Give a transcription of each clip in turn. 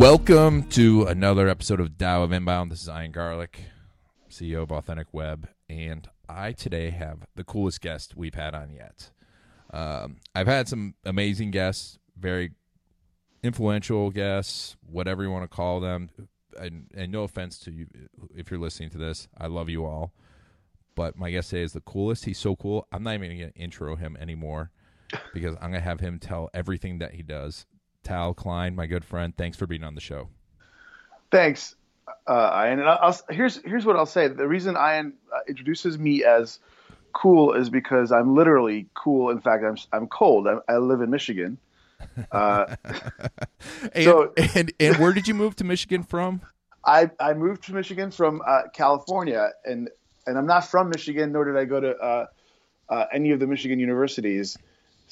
Welcome to another episode of Tao of Inbound. This is Ian Garlic, CEO of Authentic Web, and I today have the coolest guest we've had on yet. Um, I've had some amazing guests, very influential guests, whatever you want to call them. And, and no offense to you if you're listening to this, I love you all. But my guest today is the coolest. He's so cool. I'm not even going to intro him anymore because I'm going to have him tell everything that he does. Tal Klein, my good friend, thanks for being on the show. Thanks, uh, Ian. And I'll, here's here's what I'll say. The reason Ian uh, introduces me as cool is because I'm literally cool. In fact, I'm I'm cold. I, I live in Michigan. Uh, and, so, and and where did you move to Michigan from? I I moved to Michigan from uh, California, and and I'm not from Michigan, nor did I go to uh, uh, any of the Michigan universities.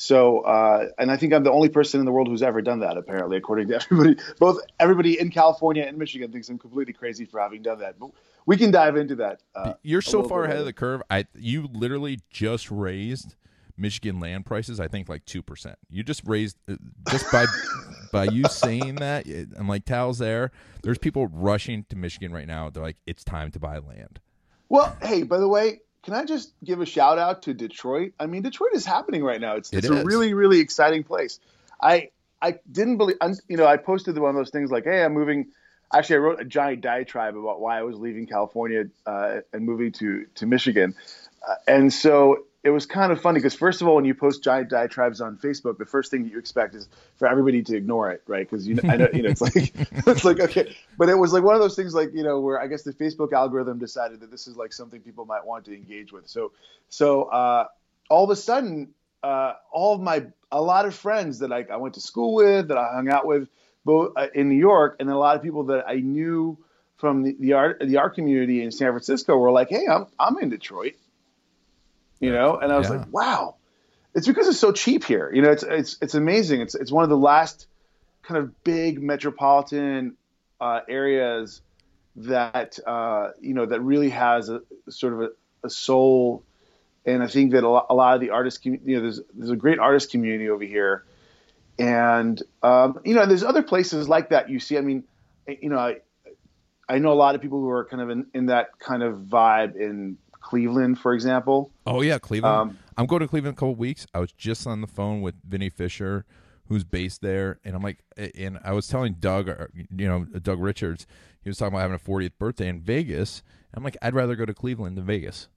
So, uh, and I think I'm the only person in the world who's ever done that. Apparently, according to everybody, both everybody in California and Michigan thinks I'm completely crazy for having done that. But we can dive into that. Uh, You're so far ahead later. of the curve. I you literally just raised Michigan land prices. I think like two percent. You just raised uh, just by by you saying that. I'm like, Tal's there. There's people rushing to Michigan right now. They're like, it's time to buy land. Well, hey, by the way, can I just give a shout out to Detroit? I mean, Detroit is happening right now. It's, it's a really, really exciting place. I I didn't believe, you know, I posted one of those things like, hey, I'm moving. Actually, I wrote a giant diatribe about why I was leaving California uh, and moving to to Michigan, uh, and so it was kind of funny because first of all, when you post giant diatribes on Facebook, the first thing that you expect is for everybody to ignore it, right? Because you know, I know, you know, it's like it's like okay, but it was like one of those things, like you know, where I guess the Facebook algorithm decided that this is like something people might want to engage with. So, so uh, all of a sudden, uh, all of my a lot of friends that I, I went to school with, that I hung out with, both uh, in New York, and then a lot of people that I knew from the, the art the art community in San Francisco were like, hey, I'm I'm in Detroit you know, and I was yeah. like, wow, it's because it's so cheap here. You know, it's it's it's amazing. It's it's one of the last kind of big metropolitan uh, areas that uh, you know that really has a sort of a, a soul. And I think that a lot, a lot of the artists, you know, there's there's a great artist community over here, and um, you know, there's other places like that you see. I mean, you know, I I know a lot of people who are kind of in, in that kind of vibe in Cleveland, for example. Oh yeah, Cleveland. Um, I'm going to Cleveland in a couple weeks. I was just on the phone with Vinny Fisher, who's based there, and I'm like, and I was telling Doug, uh, you know, Doug Richards, he was talking about having a 40th birthday in Vegas. I'm like, I'd rather go to Cleveland than Vegas.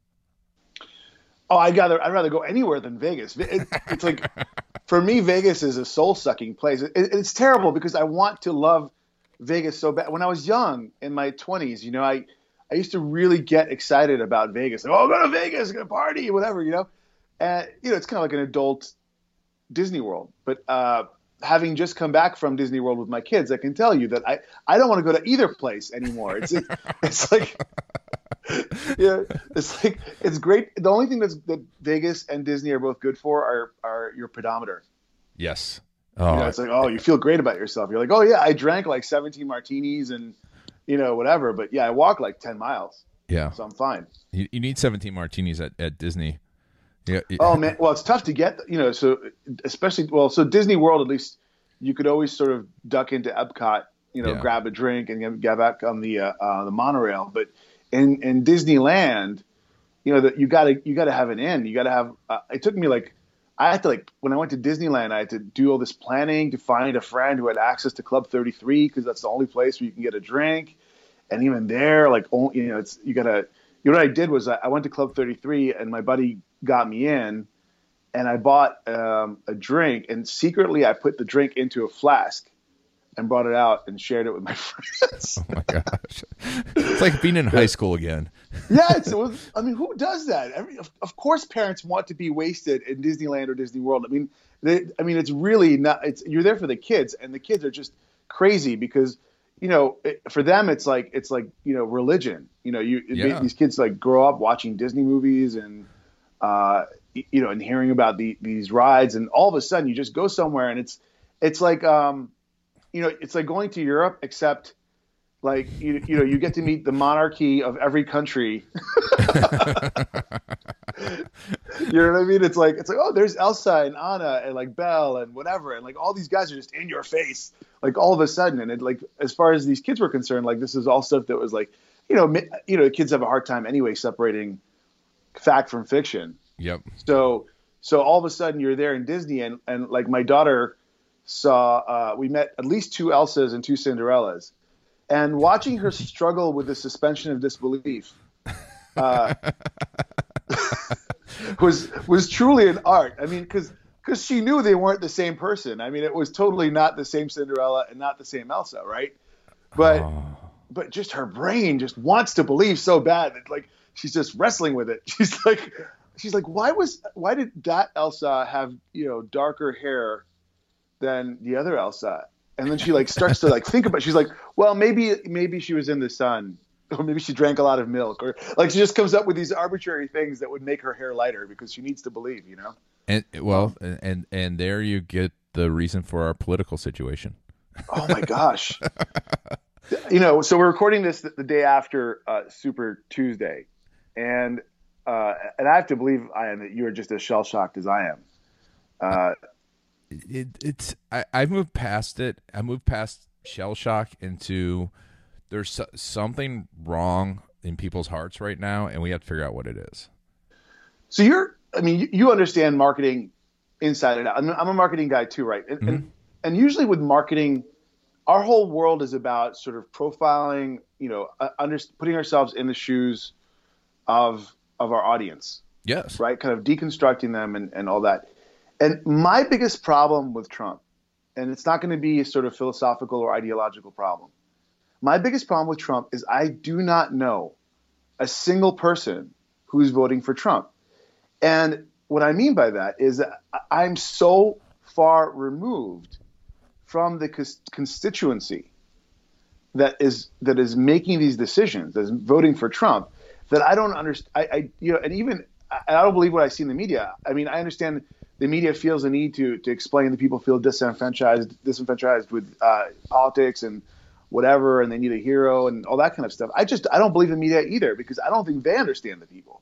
Oh, I'd rather I'd rather go anywhere than Vegas. It, it's like for me, Vegas is a soul sucking place. It, it's terrible because I want to love Vegas so bad. When I was young in my 20s, you know, I I used to really get excited about Vegas. Like, oh, go to Vegas, go party, whatever, you know. And you know, it's kind of like an adult Disney World. But uh, having just come back from Disney World with my kids, I can tell you that I, I don't want to go to either place anymore. It's it's like yeah, it's like it's great. The only thing that's that Vegas and Disney are both good for are are your pedometer. Yes. Oh, you know, it's like oh, you feel great about yourself. You're like, oh yeah, I drank like 17 martinis and you know, whatever. But yeah, I walk like 10 miles. Yeah. So I'm fine. You, you need 17 martinis at, at Disney. Yeah. Oh man. Well, it's tough to get, you know, so especially, well, so Disney World, at least you could always sort of duck into Epcot, you know, yeah. grab a drink and get back on the, uh, uh, the monorail. But in, in Disneyland, you know, that you gotta, you gotta have an in, you gotta have, uh, it took me like, I had to like when I went to Disneyland, I had to do all this planning to find a friend who had access to Club 33 because that's the only place where you can get a drink. And even there, like only, you know, it's you gotta. You know what I did was I went to Club 33 and my buddy got me in, and I bought um, a drink and secretly I put the drink into a flask and brought it out and shared it with my friends. oh my gosh, it's like being in high school again. yeah, it was. I mean, who does that? Every, of, of, course, parents want to be wasted in Disneyland or Disney World. I mean, they, I mean, it's really not. It's you're there for the kids, and the kids are just crazy because you know it, for them it's like it's like you know religion. You know, you Yeah. these kids like grow up watching Disney movies and uh, you know and hearing about the, these rides, and all of a sudden you just go somewhere and it's it's like um, you know it's like going to Europe except like you you know you get to meet the monarchy of every country. you know what I mean? It's like it's like oh, there's Elsa and Anna and like Belle and whatever, and like all these guys are just in your face, like all of a sudden. And it like as far as these kids were concerned, like this is all stuff that was like you know you know kids have a hard time anyway separating fact from fiction. Yep. So so all of a sudden you're there in Disney and and like my daughter saw uh, we met at least two Elsas and two Cinderellas, and watching her struggle with the suspension of disbelief. Uh, was was truly an art. I mean, because because she knew they weren't the same person. I mean, it was totally not the same Cinderella and not the same Elsa, right? But Oh. but just her brain just wants to believe so bad that like she's just wrestling with it. She's like she's like why was why did that Elsa have you know darker hair than the other Elsa? And then she like starts to like think about. She's like, well, maybe maybe she was in the sun, or maybe she drank a lot of milk, or like she just comes up with these arbitrary things that would make her hair lighter because she needs to believe, you know. And well, and and there you get the reason for our political situation. Oh my gosh. you know, so we're recording this the, the day after uh, Super Tuesday, and uh, and I have to believe I am that you are just as shell shocked as I am. Uh, It, it's I, I've moved past it. I moved past shell shock into there's so, something wrong in people's hearts right now, and we have to figure out what it is. so you're, I mean, you, you understand marketing inside and out. I'm, I'm a marketing guy too, right? And, and and usually with marketing, our whole world is about sort of profiling, you know, uh, under, putting ourselves in the shoes of of our audience. Yes. right? Kind of deconstructing them and, and all that. And my biggest problem with Trump, and it's not going to be a sort of philosophical or ideological problem. My biggest problem with Trump is I do not know a single person who's voting for Trump. And what I mean by that is that I'm so far removed from the constituency that is that is making these decisions, that is voting for Trump, that I don't understand. I, I you know, and even I don't believe what I see in the media. I mean, I understand the media feels a need to to explain that people feel disenfranchised, disenfranchised with uh, politics and whatever, and they need a hero and all that kind of stuff. I just I don't believe the media either because I don't think they understand the people.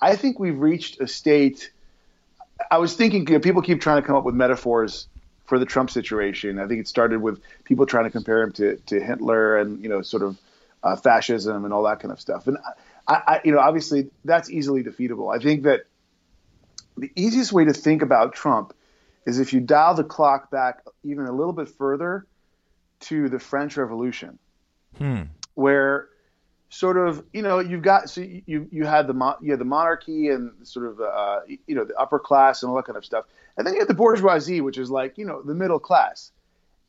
I think we've reached a state. I was thinking, you know, people keep trying to come up with metaphors for the Trump situation. I think it started with people trying to compare him to, to Hitler and you know sort of uh, fascism and all that kind of stuff. And I, I, you know, obviously that's easily defeatable. I think that the easiest way to think about Trump is if you dial the clock back even a little bit further to the French Revolution, Hmm. where sort of you know you've got so you you had the you had the monarchy and sort of uh, you know the upper class and all that kind of stuff, and then you had the bourgeoisie, which is like you know the middle class,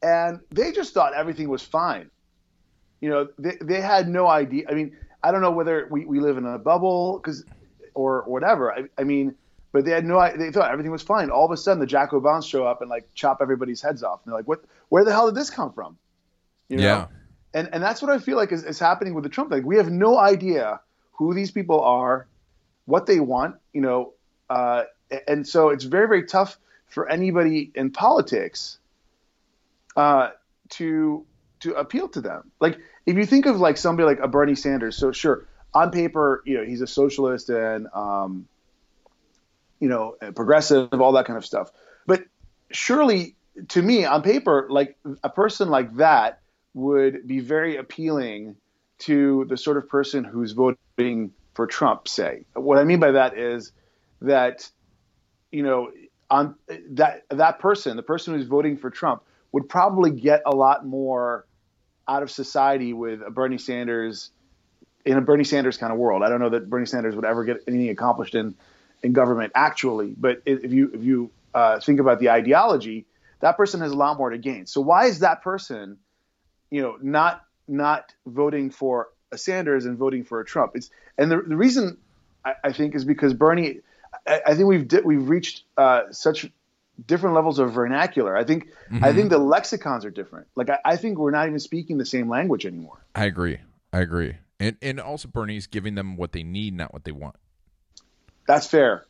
and they just thought everything was fine. You know, they they had no idea. I mean, I don't know whether we, we live in a bubble because or whatever. I, I mean, but they had no. They thought everything was fine. All of a sudden, the Jacobins show up and like chop everybody's heads off. And they're like, "What? Where the hell did this come from?" You know? Yeah. And and that's what I feel like is, is happening with the Trump thing. We have no idea who these people are, what they want. You know, uh, and so it's very very tough for anybody in politics uh, to to appeal to them. Like if you think of like somebody like a Bernie Sanders, so sure on paper, you know, he's a socialist and um, you know, uh, progressive, all that kind of stuff. But surely, to me, on paper, like a person like that would be very appealing to the sort of person who's voting for Trump. Say, what I mean by that is that you know, on that that person, the person who's voting for Trump, would probably get a lot more out of society with a Bernie Sanders in a Bernie Sanders kind of world. I don't know that Bernie Sanders would ever get anything accomplished in in government actually, but if you if you uh, think about the ideology, that person has a lot more to gain. So why is that person, you know, not not voting for a Sanders and voting for a Trump? It's and the the reason I, I think is because Bernie. I, I think we've di- we've reached uh, such different levels of vernacular. I think mm-hmm. I think the lexicons are different. Like I, I, think we're not even speaking the same language anymore. I agree. I agree. And and also Bernie's giving them what they need, not what they want. That's fair.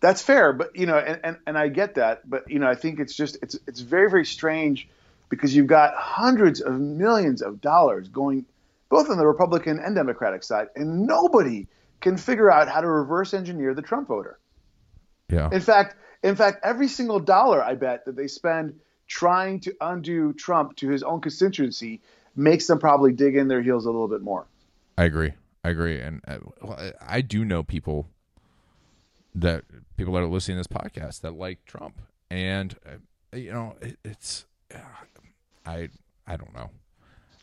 That's fair. But you know, and, and, and I get that. But you know, I think it's just it's it's very, very strange because you've got hundreds of millions of dollars going both on the Republican and Democratic side, and nobody can figure out how to reverse engineer the Trump voter. Yeah. In fact, in fact, every single dollar I bet that they spend trying to undo Trump to his own constituency makes them probably dig in their heels a little bit more. I agree. I agree, and uh, I do know people that people that are listening to this podcast that like Trump, and uh, you know, it, it's uh, I I don't know.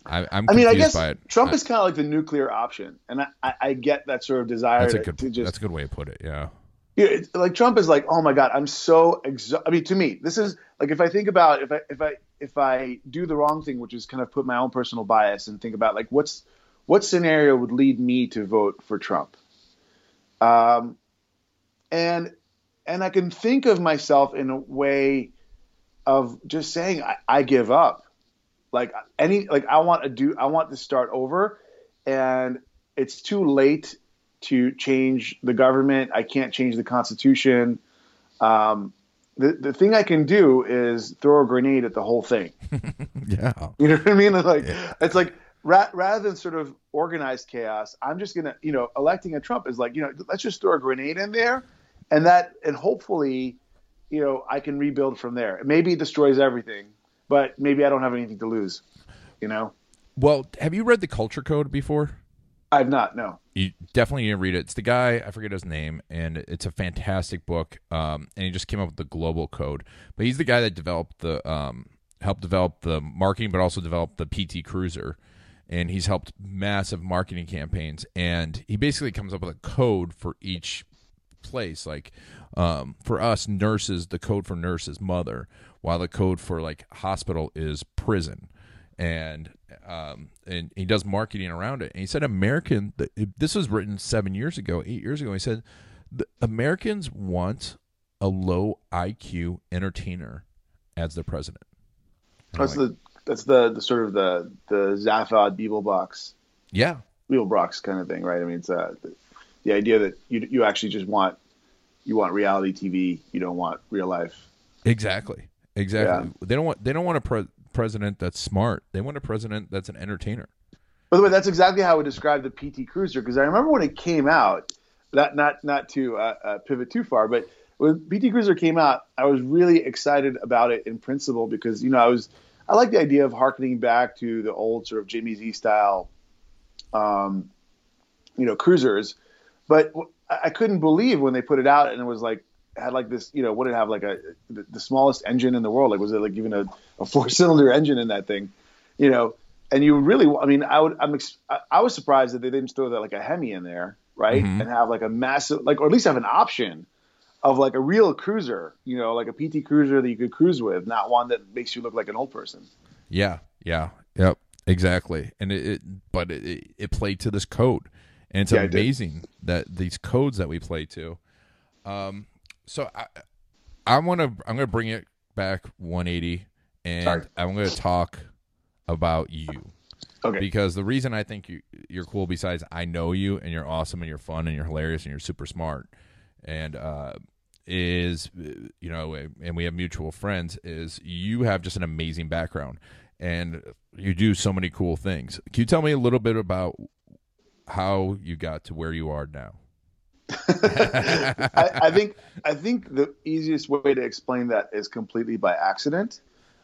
I, am I mean, I guess Trump I, is kind of like the nuclear option, and I, I, I get that sort of desire. That's a good. To just, that's a good way to put it. Yeah. Yeah, like Trump is like, oh my god, I'm so. I mean, to me, this is like if I think about if I if I if I do the wrong thing, which is kind of put my own personal bias and think about like what's what scenario would lead me to vote for Trump. Um, and and I can think of myself in a way of just saying I, I give up. Like any like I want to do I want to start over, and it's too late to change the government. I can't change the Constitution. Um, the the thing I can do is throw a grenade at the whole thing. yeah, you know what I mean? Like yeah. it's like ra- rather than sort of organized chaos, I'm just gonna you know electing a Trump is like you know let's just throw a grenade in there, and that and hopefully you know I can rebuild from there. Maybe it destroys everything, but maybe I don't have anything to lose. You know. Well, have you read the Culture Code before? I've not. No. You definitely need to read it. It's the guy I forget his name, and it's a fantastic book. Um, and he just came up with the global code. But he's the guy that developed the um, helped develop the marketing, but also developed the PT Cruiser. And he's helped massive marketing campaigns. And he basically comes up with a code for each place. Like um, for us nurses, the code for nurse is mother, while the code for like hospital is prison and um, and he does marketing around it. And he said American. This was written seven years ago, eight years ago. He said the Americans want a low IQ entertainer as their president. that's like, the that's the, the sort of the the Zaphod Beeblebrox. Yeah, Beeblebrox kind of thing, right? I mean, it's uh, the, idea that you you actually just want you want reality TV. You don't want real life. Exactly. Exactly. Yeah. They don't want they don't want a pre- president that's smart. They want a president that's an entertainer. By the way, that's exactly how I would describe the PT Cruiser because I remember when it came out. Not not not to uh, uh, pivot too far, but when PT Cruiser came out, I was really excited about it in principle because you know I was I like the idea of harkening back to the old sort of Jimmy Z style, um, you know, cruisers. But I couldn't believe when they put it out and it was like had like this, you know, what did it have like a the, the, smallest engine in the world? Like was it like even a, a four cylinder engine in that thing, you know? And you really, I mean, I would, I'm, I was surprised that they didn't throw that like a Hemi in there, right? Mm-hmm. And have like a massive, like, or at least have an option of like a real cruiser, you know, like a PT cruiser that you could cruise with, not one that makes you look like an old person. Yeah, yeah, yep, exactly. And it, it but it, it played to this code, and it's yeah, amazing that these codes that we play to. Um, so I, I want to. I'm going to bring it back 180, and Sorry. I'm going to talk about you. Okay. Because the reason I think you you're cool, besides I know you and you're awesome and you're fun and you're hilarious and you're super smart, and uh, is you know, and we have mutual friends. Is you have just an amazing background and you do so many cool things. Can you tell me a little bit about how you got to where you are now? I, I, think I think the easiest way to explain that is completely by accident.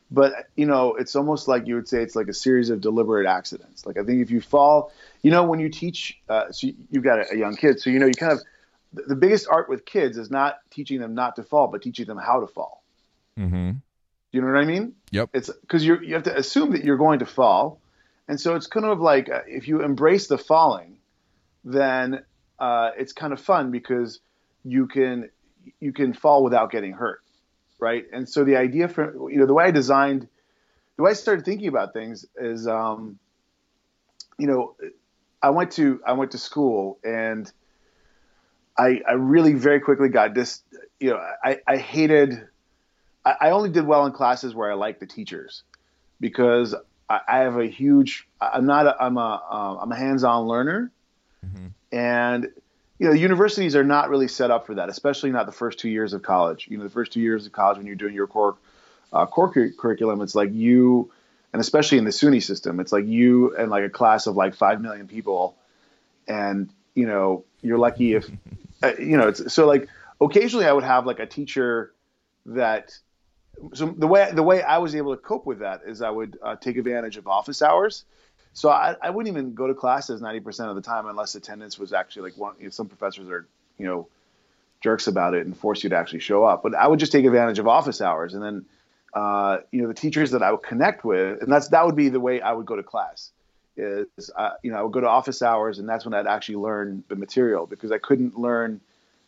But you know, it's almost like you would say it's like a series of deliberate accidents. Like I think if you fall, you know, when you teach, uh, so you've got a, a, young kid, so you know, you kind of the biggest art with kids is not teaching them not to fall, but teaching them how to fall. Mm-hmm. Do you know what I mean? Yep. It's because you you have to assume that you're going to fall, and so it's kind of like uh, if you embrace the falling, then uh, it's kind of fun because you can you can fall without getting hurt, right? And so the idea for you know the way I designed, the way I started thinking about things is, um, you know, I went to I went to school and I I really very quickly got this, you know, I I hated I, only did well in classes where I liked the teachers because I, I have a huge. I'm not. A, I'm a. Um, I'm a hands-on learner, mm-hmm. and you know, universities are not really set up for that, especially not the first two years of college. You know, the first two years of college when you're doing your core uh, core cu- curriculum, it's like you, and especially in the SUNY system, it's like you and like a class of like five million people, and you know, you're lucky if, uh, you know, it's so like occasionally I would have like a teacher that so the way the way I was able to cope with that is I would uh, take advantage of office hours. So I, I wouldn't even go to classes 90% of the time unless attendance was actually like one. You know, some professors are you know jerks about it and force you to actually show up. But I would just take advantage of office hours, and then uh, you know the teachers that I would connect with, and that's that would be the way I would go to class. Is uh, you know I would go to office hours, and that's when I'd actually learn the material because I couldn't learn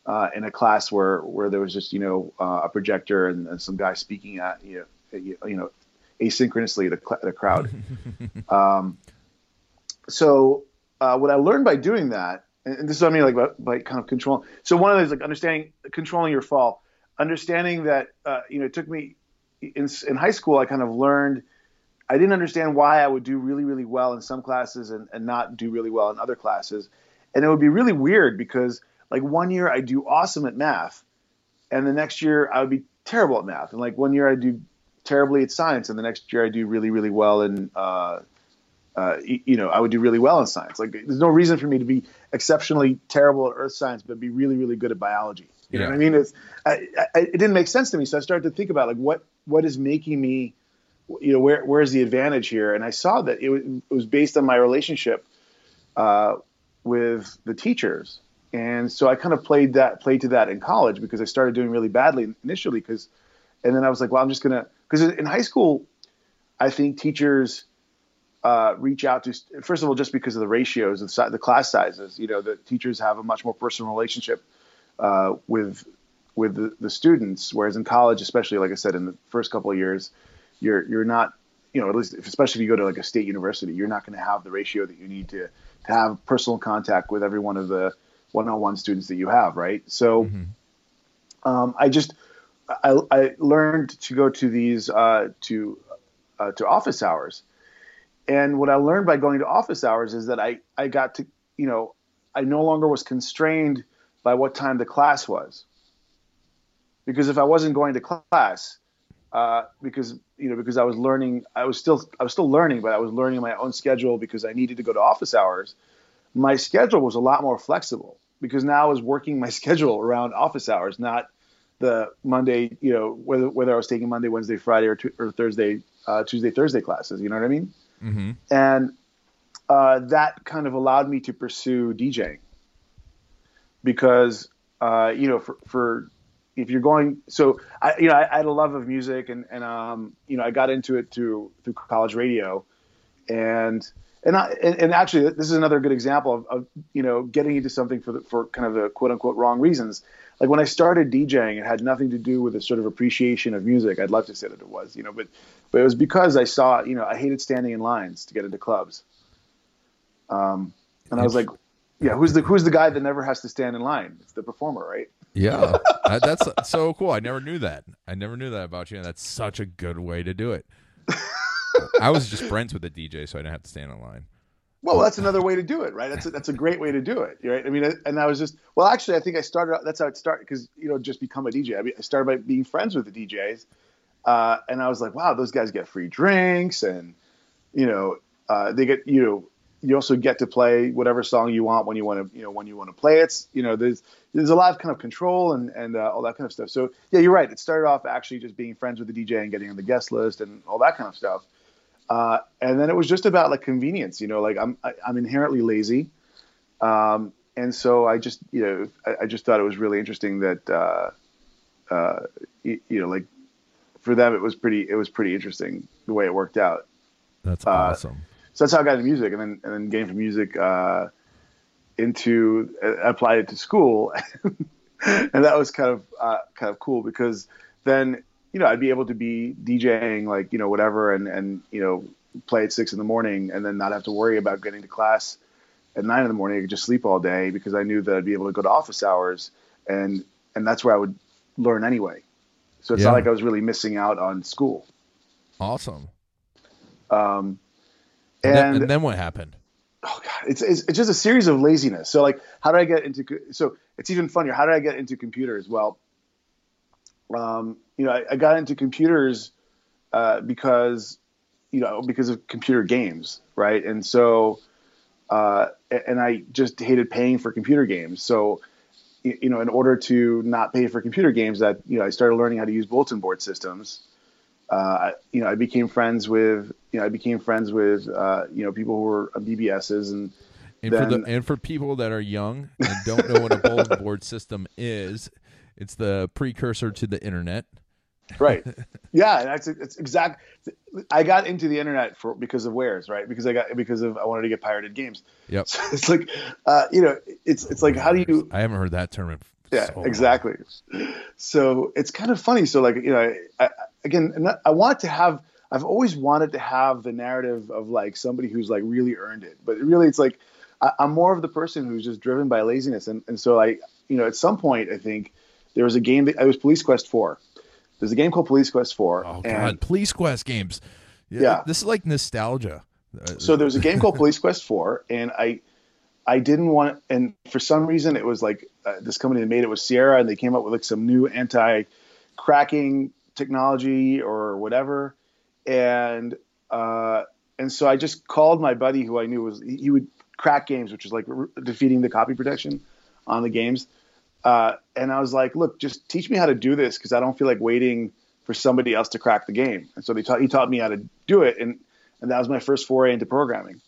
uh, in a class where where there was just you know uh, a projector and, and, some guy speaking at you know, you know asynchronously the, the crowd. um, so uh, what I learned by doing that, and this is what I mean like by, by kind of controlling. So one of those like understanding controlling your fall, understanding that uh, you know it took me in in high school I kind of learned. I didn't understand why I would do really, really well in some classes and, and not do really well in other classes. And it would be really weird because like one year I do awesome at math, and the next year I would be terrible at math, and like one year I do terribly at science, and the next year I do really really well in uh, uh, you know I would do really well in science. Like there's no reason for me to be exceptionally terrible at earth science, but be really really good at biology. You yeah. know what I mean? It's I, I, it didn't make sense to me, so I started to think about like what what is making me you know where where's the advantage here and i saw that it was, it was based on my relationship uh, with the teachers and so I kind of played that played to that in college because I started doing really badly initially because, and then I was like, well, I'm just gonna because in high school, I think teachers uh, reach out to first of all just because of the ratios of the class sizes. You know, the teachers have a much more personal relationship uh, with with the, the, students, whereas in college, especially like I said, in the first couple of years, you're you're not you know at least especially if you go to like a state university, you're not going to have the ratio that you need to to have personal contact with every one of the one-on-one students that you have, right? So mm-hmm. um, I just I, I, learned to go to these uh, to uh, to office hours, and what I learned by going to office hours is that I I got to you know I no longer was constrained by what time the class was, because if I wasn't going to class, uh, because you know because I was learning I was still I was still learning, but I was learning my own schedule because I needed to go to office hours. My schedule was a lot more flexible because now I was working my schedule around office hours, not the Monday, you know, whether whether I was taking Monday, Wednesday, Friday, or, or Thursday, uh, Tuesday, Thursday classes. You know what I mean? Mm-hmm. And uh, that kind of allowed me to pursue DJing because uh, you know for, for if you're going so I you know I, I, had a love of music and and um, you know I got into it through through college radio and and, I, and, and actually, this is another good example of, of, you know getting into something for the, for kind of the quote unquote wrong reasons. Like when I started DJing, it had nothing to do with a sort of appreciation of music. I'd love to say that it was, you know, but but it was because I saw, you know, I hated standing in lines to get into clubs. Um, and I was like, yeah, who's the who's the guy that never has to stand in line? It's the performer, right? Yeah, that's so cool. I never knew that. I never knew that about you, and that's such a good way to do it. I was just friends with the DJ, so I didn't have to stand in line. Well, that's another way to do it, right? That's a, that's a great way to do it, right? I mean, and I was just well, actually, I think I started. Out. That's how it started because you know just become a DJ. I, mean, I started by being friends with the DJs, uh, and I was like, wow, those guys get free drinks, and you know, uh, they get you know, you also get to play whatever song you want when you want to, you know, when you want to play it. You know, there's there's a lot of kind of control and and uh, all that kind of stuff. So yeah, you're right. It started off actually just being friends with the DJ and getting on the guest list and all that kind of stuff. Uh, and then it was just about like convenience, you know, like I'm, I, am i am inherently lazy. Um, and so I just, you know, I, I, just thought it was really interesting that, uh, uh, you, you, know, like for them, it was pretty, it was pretty interesting the way it worked out. That's uh, awesome. so that's how I got into music and then, and then game from music, uh, into, uh, applied it to school. and that was kind of, kind of cool because then you know, I'd be able to be DJing like, you know, whatever and, and, you know, play at six in the morning and then not have to worry about getting to class at nine in the morning. I could just sleep all day because I knew that I'd be able to go to office hours and, and that's where I would learn anyway. So it's Yeah. not like I was really missing out on school. Awesome. Um, And, then, and and then what happened? oh god, it's, it's it's just a series of laziness. So like, how did I get into? So it's even funnier. How did I get into computers? Well, um, you know, I, I got into computers uh, because you know because of computer games, right? And so, uh, and I just hated paying for computer games. So, you know, in order to not pay for computer games, that you know, I started learning how to use bulletin board systems. Uh, I- you know, I became friends with, you know, I became friends with, uh, you know, people who were BBSs and And for the and for people that are young and don't know what a bulletin board system is, it's the precursor to the internet. Right, yeah, that's it's exact. I got into the internet for because of wares, right? Because I got because of I wanted to get pirated games. Yep. So it's like, uh, you know, it's it's like how do you I haven't heard that term in yeah so long. exactly so it's kind of funny so like you know I, I, again i want to have i've always wanted to have the narrative of like somebody who's like really earned it but really it's like I, i'm more of the person who's just driven by laziness and, and so i you know at some point i think there was a game that it was police quest 4 there's a game called police quest 4 Oh and god, Police Quest games. Yeah. This is like nostalgia. So there's a game called Police Quest 4, and I I didn't want, and for some reason it was like uh, this company that made it was Sierra, and they came up with like some new anti-cracking technology or whatever, and uh, and so I just called my buddy who I knew was he he would crack games, which is like re- defeating the copy protection on the games, uh, and I was like, look, just teach me how to do this because I don't feel like waiting for somebody else to crack the game, and so they taught he taught me how to do it, and and that was my first foray into programming.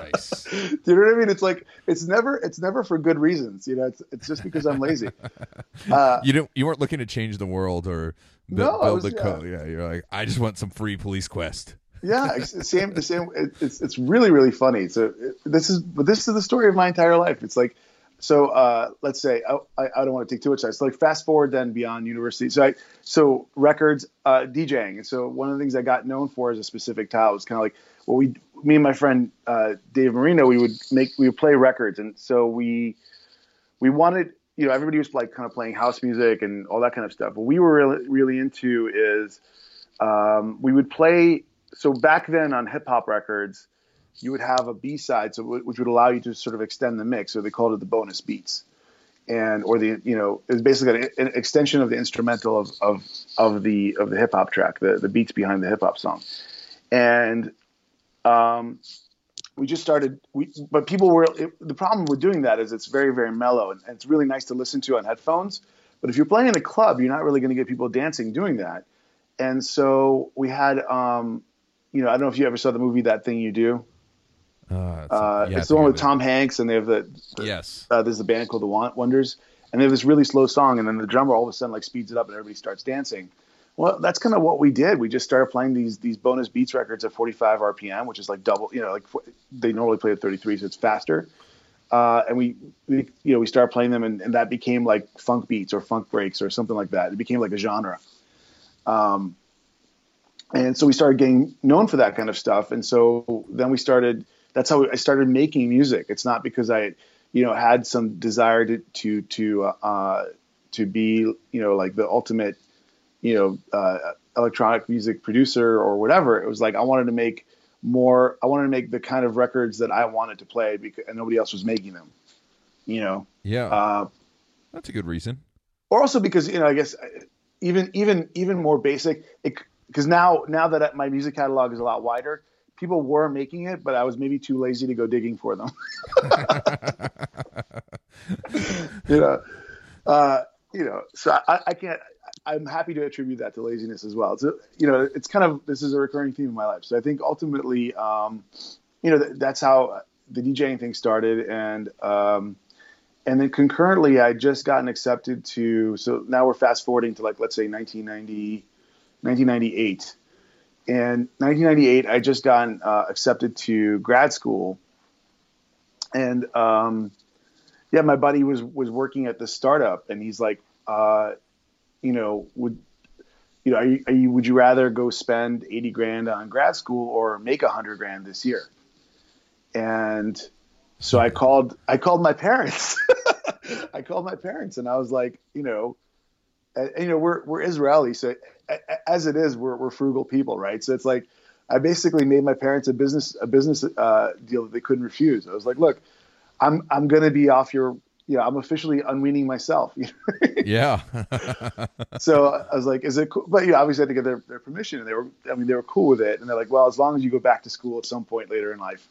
nice. Do you know what I mean? It's like it's never it's never for good reasons. You know, it's it's just because I'm lazy. Uh, You don't you weren't looking to change the world or bu- No, build was- the code. Yeah, you're like, I just want some free Police Quest. yeah, it's same. The same. It, it's it's really really funny. So it, this is but this is the story of my entire life. It's like so. Uh, let's say I, I, I don't want to take too much time. So like fast forward then beyond university. So I so records uh, DJing. And so one of the things I got known for as a specific tile was kind of like well we me and my friend uh, Dave Marino we would make we would play records and so we we wanted you know everybody was like kind of playing house music and all that kind of stuff. What we were really really into is um, we would play. So back then on hip hop records, you would have a B side, so which would allow you to sort of extend the mix. So they called it the bonus beats, and or the you know it was basically an, extension of the instrumental of of of the of the hip hop track, the the beats behind the hip hop song, and um, we just started. We but people were it, the problem with doing that is it's very very mellow and, and it's really nice to listen to on headphones. But if you're playing in a club, you're not really going to get people dancing doing that. And so we had, um, you know, I don't know if you ever saw the movie That Thing You Do. Uh, it's, Uh, yeah, it's the one with Tom Hanks, and they have the, it. Yes. uh, there's a band called the Wan- Wonders, and they have this really slow song, and then the drummer all of a sudden like speeds it up, and everybody starts dancing. Well, that's kind of what we did. We just started playing these these bonus beats records at 45 RPM, which is like double, you know, like they normally play at 33, so it's faster. Uh, and we, we, you know, we started playing them, and, and that became like funk beats or funk breaks or something like that. It became like a genre. Um, and so we started getting known for that kind of stuff. And so then we started. That's how I started making music. It's not because I, you know, had some desire to to to uh, to be, you know, like the ultimate, you know, uh, electronic music producer or whatever. It was like I wanted to make more. I wanted to make the kind of records that I wanted to play because and nobody else was making them. You know, Yeah. uh, That's a good reason. or also because you know I guess uh, even even even more basic because now now that my music catalog is a lot wider, people were making it, but I was maybe too lazy to go digging for them. you know, uh, you know, so I, I can't. I'm happy to attribute that to laziness as well. So you know, it's kind of this is a recurring theme in my life. So I think ultimately, um, you know, th- that's how the DJing thing started, and um, and then concurrently, I just gotten accepted to. So now we're fast forwarding to like let's say 1990, 1998, and 1998, I just gotten uh, accepted to grad school, and um, yeah, my buddy was was working at the startup, and he's like, uh, you know, would you know, are you, are you, would you rather go spend 80 grand on grad school or make a hundred grand this year? And so I called, I called my parents. I called my parents and I was like, you know, and, you know, we're we're Israeli, so as it is, we're we're frugal people, right? So it's like I basically made my parents a business a business uh, deal that they couldn't refuse. I was like, look, I'm I'm going to be off your you know, I'm officially unweaning myself. yeah. so I was like, is it cool? But you know, obviously I had to get their, their permission and they were, I mean, they were cool with it. And they're like, well, as long as you go back to school at some point later in life.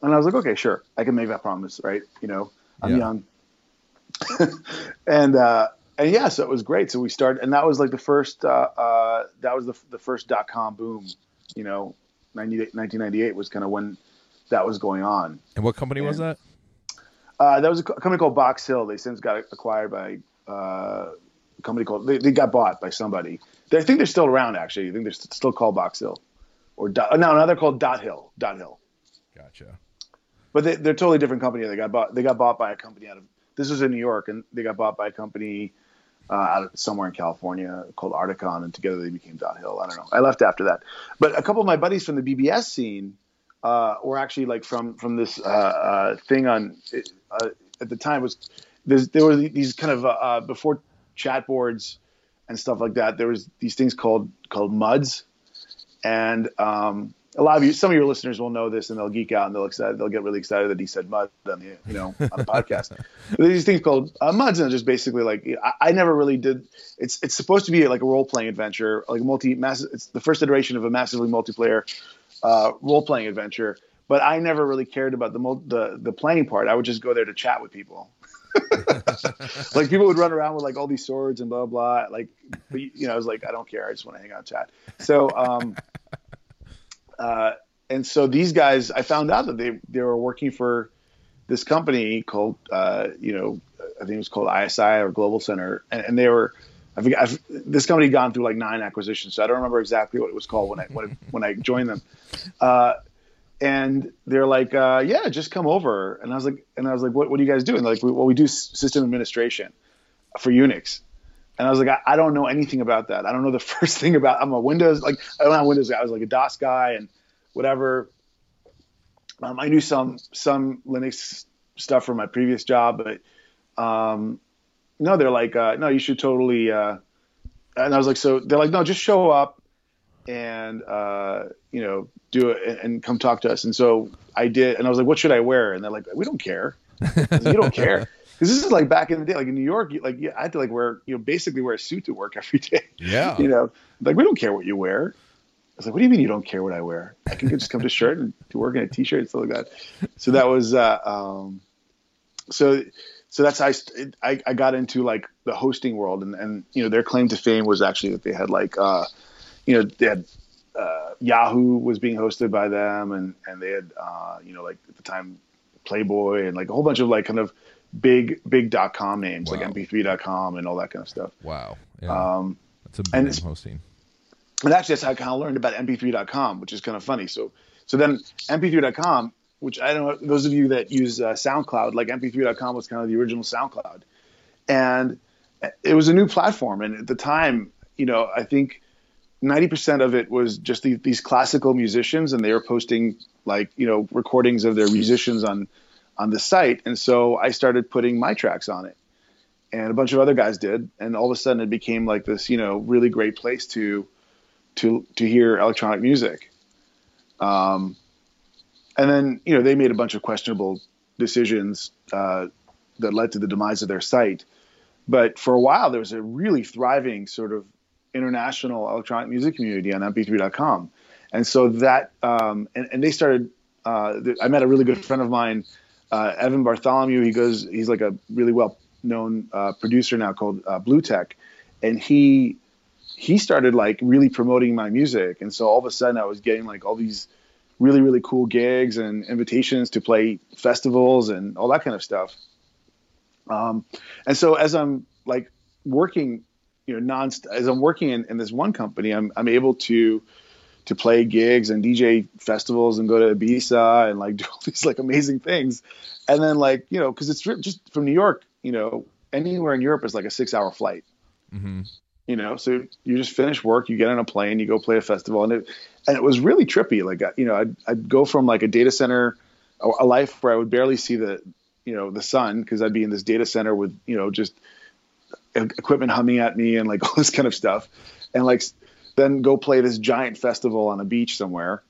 And I was like, okay, sure. I can make that promise. Right. You know, I'm yeah. young. and, uh, and yeah, so it was great. So we started, and that was like the first, uh, uh, that was the, the first dot com boom, you know, 1998 was kind of when that was going on. And what company and, was that? Uh, that was a company called Box Hill. They since got acquired by uh, a company called. They, they, got bought by somebody. They, I think they're still around. Actually, I think they're still called Box Hill, or dot, no, now they're called Dot Hill. Dot Hill. Gotcha. But they, they're a totally different company. They got bought. They got bought by a company out of. This was in New York, and they got bought by a company uh, out of somewhere in California called Artecon, and together they became Dot Hill. I don't know. I left after that, but a couple of my buddies from the BBS scene uh, were actually like from from this uh, uh, thing on uh, at the time was there were these kind of uh, before chat boards and stuff like that. There was these things called called muds, and um, a lot of you, some of your listeners will know this, and they'll geek out and they'll excited, they'll get really excited that he said mud on the you know on the podcast. these things called uh, muds, and just basically like I, I, never really did. It's it's supposed to be like a role playing adventure, like a multi mass. It's the first iteration of a massively multiplayer uh, role playing adventure but I never really cared about the the the playing part. I would just go there to chat with people. like people would run around with like all these swords and blah blah. Like, but, you know, I was like, I don't care. I just want to hang out and chat. So, um, uh, and so these guys, I found out that they they were working for this company called, uh, you know, I think it was called ISI or Global Center, and, and they were. I forget, I've, this company had gone through like nine acquisitions, so I don't remember exactly what it was called when I when I, when I joined them. Uh, and they're like, uh, "Yeah, just come over." And I was like, "And I was like, what, what are you guys doing?" They're like, "Well, we do system administration for Unix." And I was like, I, I, don't know anything about that. I don't know the first thing about. I'm a Windows like I don't have Windows guy. I was like a DOS guy and whatever. Um, I knew some some Linux stuff from my previous job, but um, no, they're like, uh, no, you should totally. Uh, and I was like, so they're like, no, just show up and uh, you know do it and, and, come talk to us. And so I did, and I was like, what should I wear? And they're like, we don't care. Like, you don't care. Because this is like back in the day, like in New York, you, like yeah, I had to like wear, you know, basically wear a suit to work every day. Yeah. You know, like we don't care what you wear. I was like, what do you mean you don't care what I wear? I can just come to shirt and to work in a t-shirt and stuff like that. So that was, uh, um, so, so that's how I, I, I got into like the hosting world and, and, you know, their claim to fame was actually that they had like, uh, you know, they had uh, Yahoo was being hosted by them, and and they had uh, you know like at the time Playboy and like a whole bunch of like kind of big big dot com names wow. like mp3.com and all that kind of stuff. Wow. Yeah. Um, that's a big and hosting. And actually, that's how I kind of learned about mp3.com, which is kind of funny. So so then mp3.com, which I don't know those of you that use uh, SoundCloud, like mp3.com was kind of the original SoundCloud, and it was a new platform, and at the time, you know, I think 90% of it was just the, these classical musicians and they were posting like you know recordings of their musicians on on the site. And so i started putting my tracks on it. And a bunch of other guys did. And all of a sudden it became like this you know really great place to to to hear electronic music. Um and then you know they made a bunch of questionable decisions uh, that led to the demise of their site. But for a while there was a really thriving sort of international electronic music community on mp3.com. And so that, um, and, and, they started, uh, I met a really good friend of mine, uh, Evan Bartholomew. He goes, he's like a really well known uh, producer now called uh, Bluetech. And he, he started like really promoting my music. And so all of a sudden I was getting like all these really, really cool gigs and invitations to play festivals and all that kind of stuff. Um, and so as I'm like working you know non as I'm working in, in this one company, I'm I'm able to to play gigs and DJ festivals and go to Ibiza and like do all these like amazing things. And then like, you know, cause it's just from New York, you know, anywhere in Europe is like a six hour flight, mm-hmm. you know? So you just finish work, you get on a plane, you go play a festival. And it, and it was really trippy. Like, you know, I'd, I'd go from like a data center, a, a life where I would barely see the, you know, the sun. Cause I'd be in this data center with, you know, just equipment humming at me and like all this kind of stuff, and like then go play this giant festival on a beach somewhere,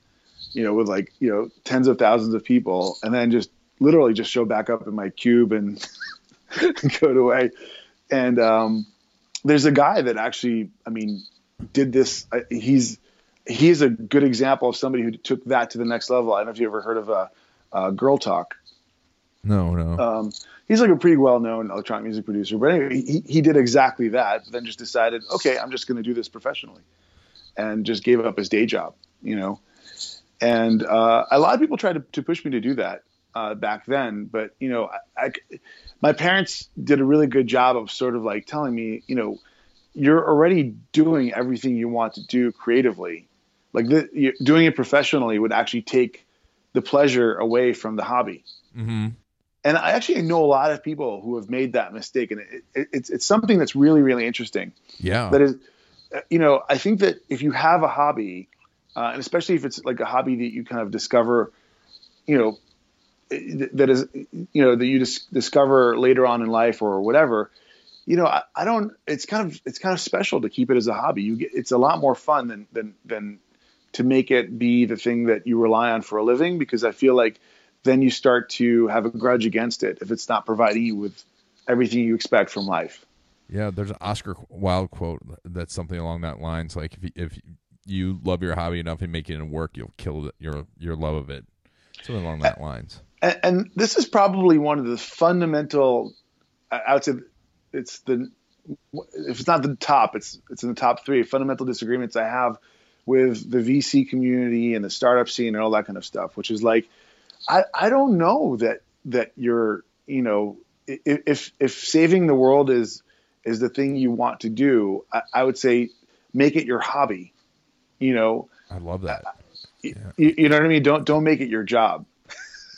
you know, with like you know tens of thousands of people, and then just literally just show back up in my cube and go away. And um, there's a guy that actually, I mean, did this. Uh, he's he's a good example of somebody who took that to the next level. I don't know if you ever heard of a, uh, a uh, Girl Talk. No, no. Um, he's like a pretty well-known electronic music producer, but anyway, he, he did exactly that. Then just decided, okay, I'm just going to do this professionally, and just gave up his day job. You know, and uh, a lot of people tried to, to push me to do that uh, back then, but you know, I, I, my parents did a really good job of sort of like telling me, you know, you're already doing everything you want to do creatively. Like the, doing it professionally would actually take the pleasure away from the hobby. Mm-hmm. And I actually know a lot of people who have made that mistake, and it, it, it's it's something that's really really interesting. Yeah. That is, you know, I think that if you have a hobby, uh, and especially if it's like a hobby that you kind of discover, you know, that is, you know, that you dis- discover later on in life or whatever, you know, I, I, don't. It's kind of it's kind of special to keep it as a hobby. You get it's a lot more fun than than than to make it be the thing that you rely on for a living because I feel like then you start to have a grudge against it if it's not providing you with everything you expect from life. Yeah, there's an Oscar Wilde quote that's something along that lines. Like if you, if you love your hobby enough and make it work, you'll kill your your love of it. Something along that lines. And, and this is probably one of the fundamental. I would say it's the if it's not the top, it's it's in the top three fundamental disagreements I have with the VC community and the startup scene and all that kind of stuff. Which is like, I I don't know that that you're you know if if saving the world is is the thing you want to do, I, I would say make it your hobby. You know, I love that. Uh, yeah. You, you know what I mean? Don't don't make it your job.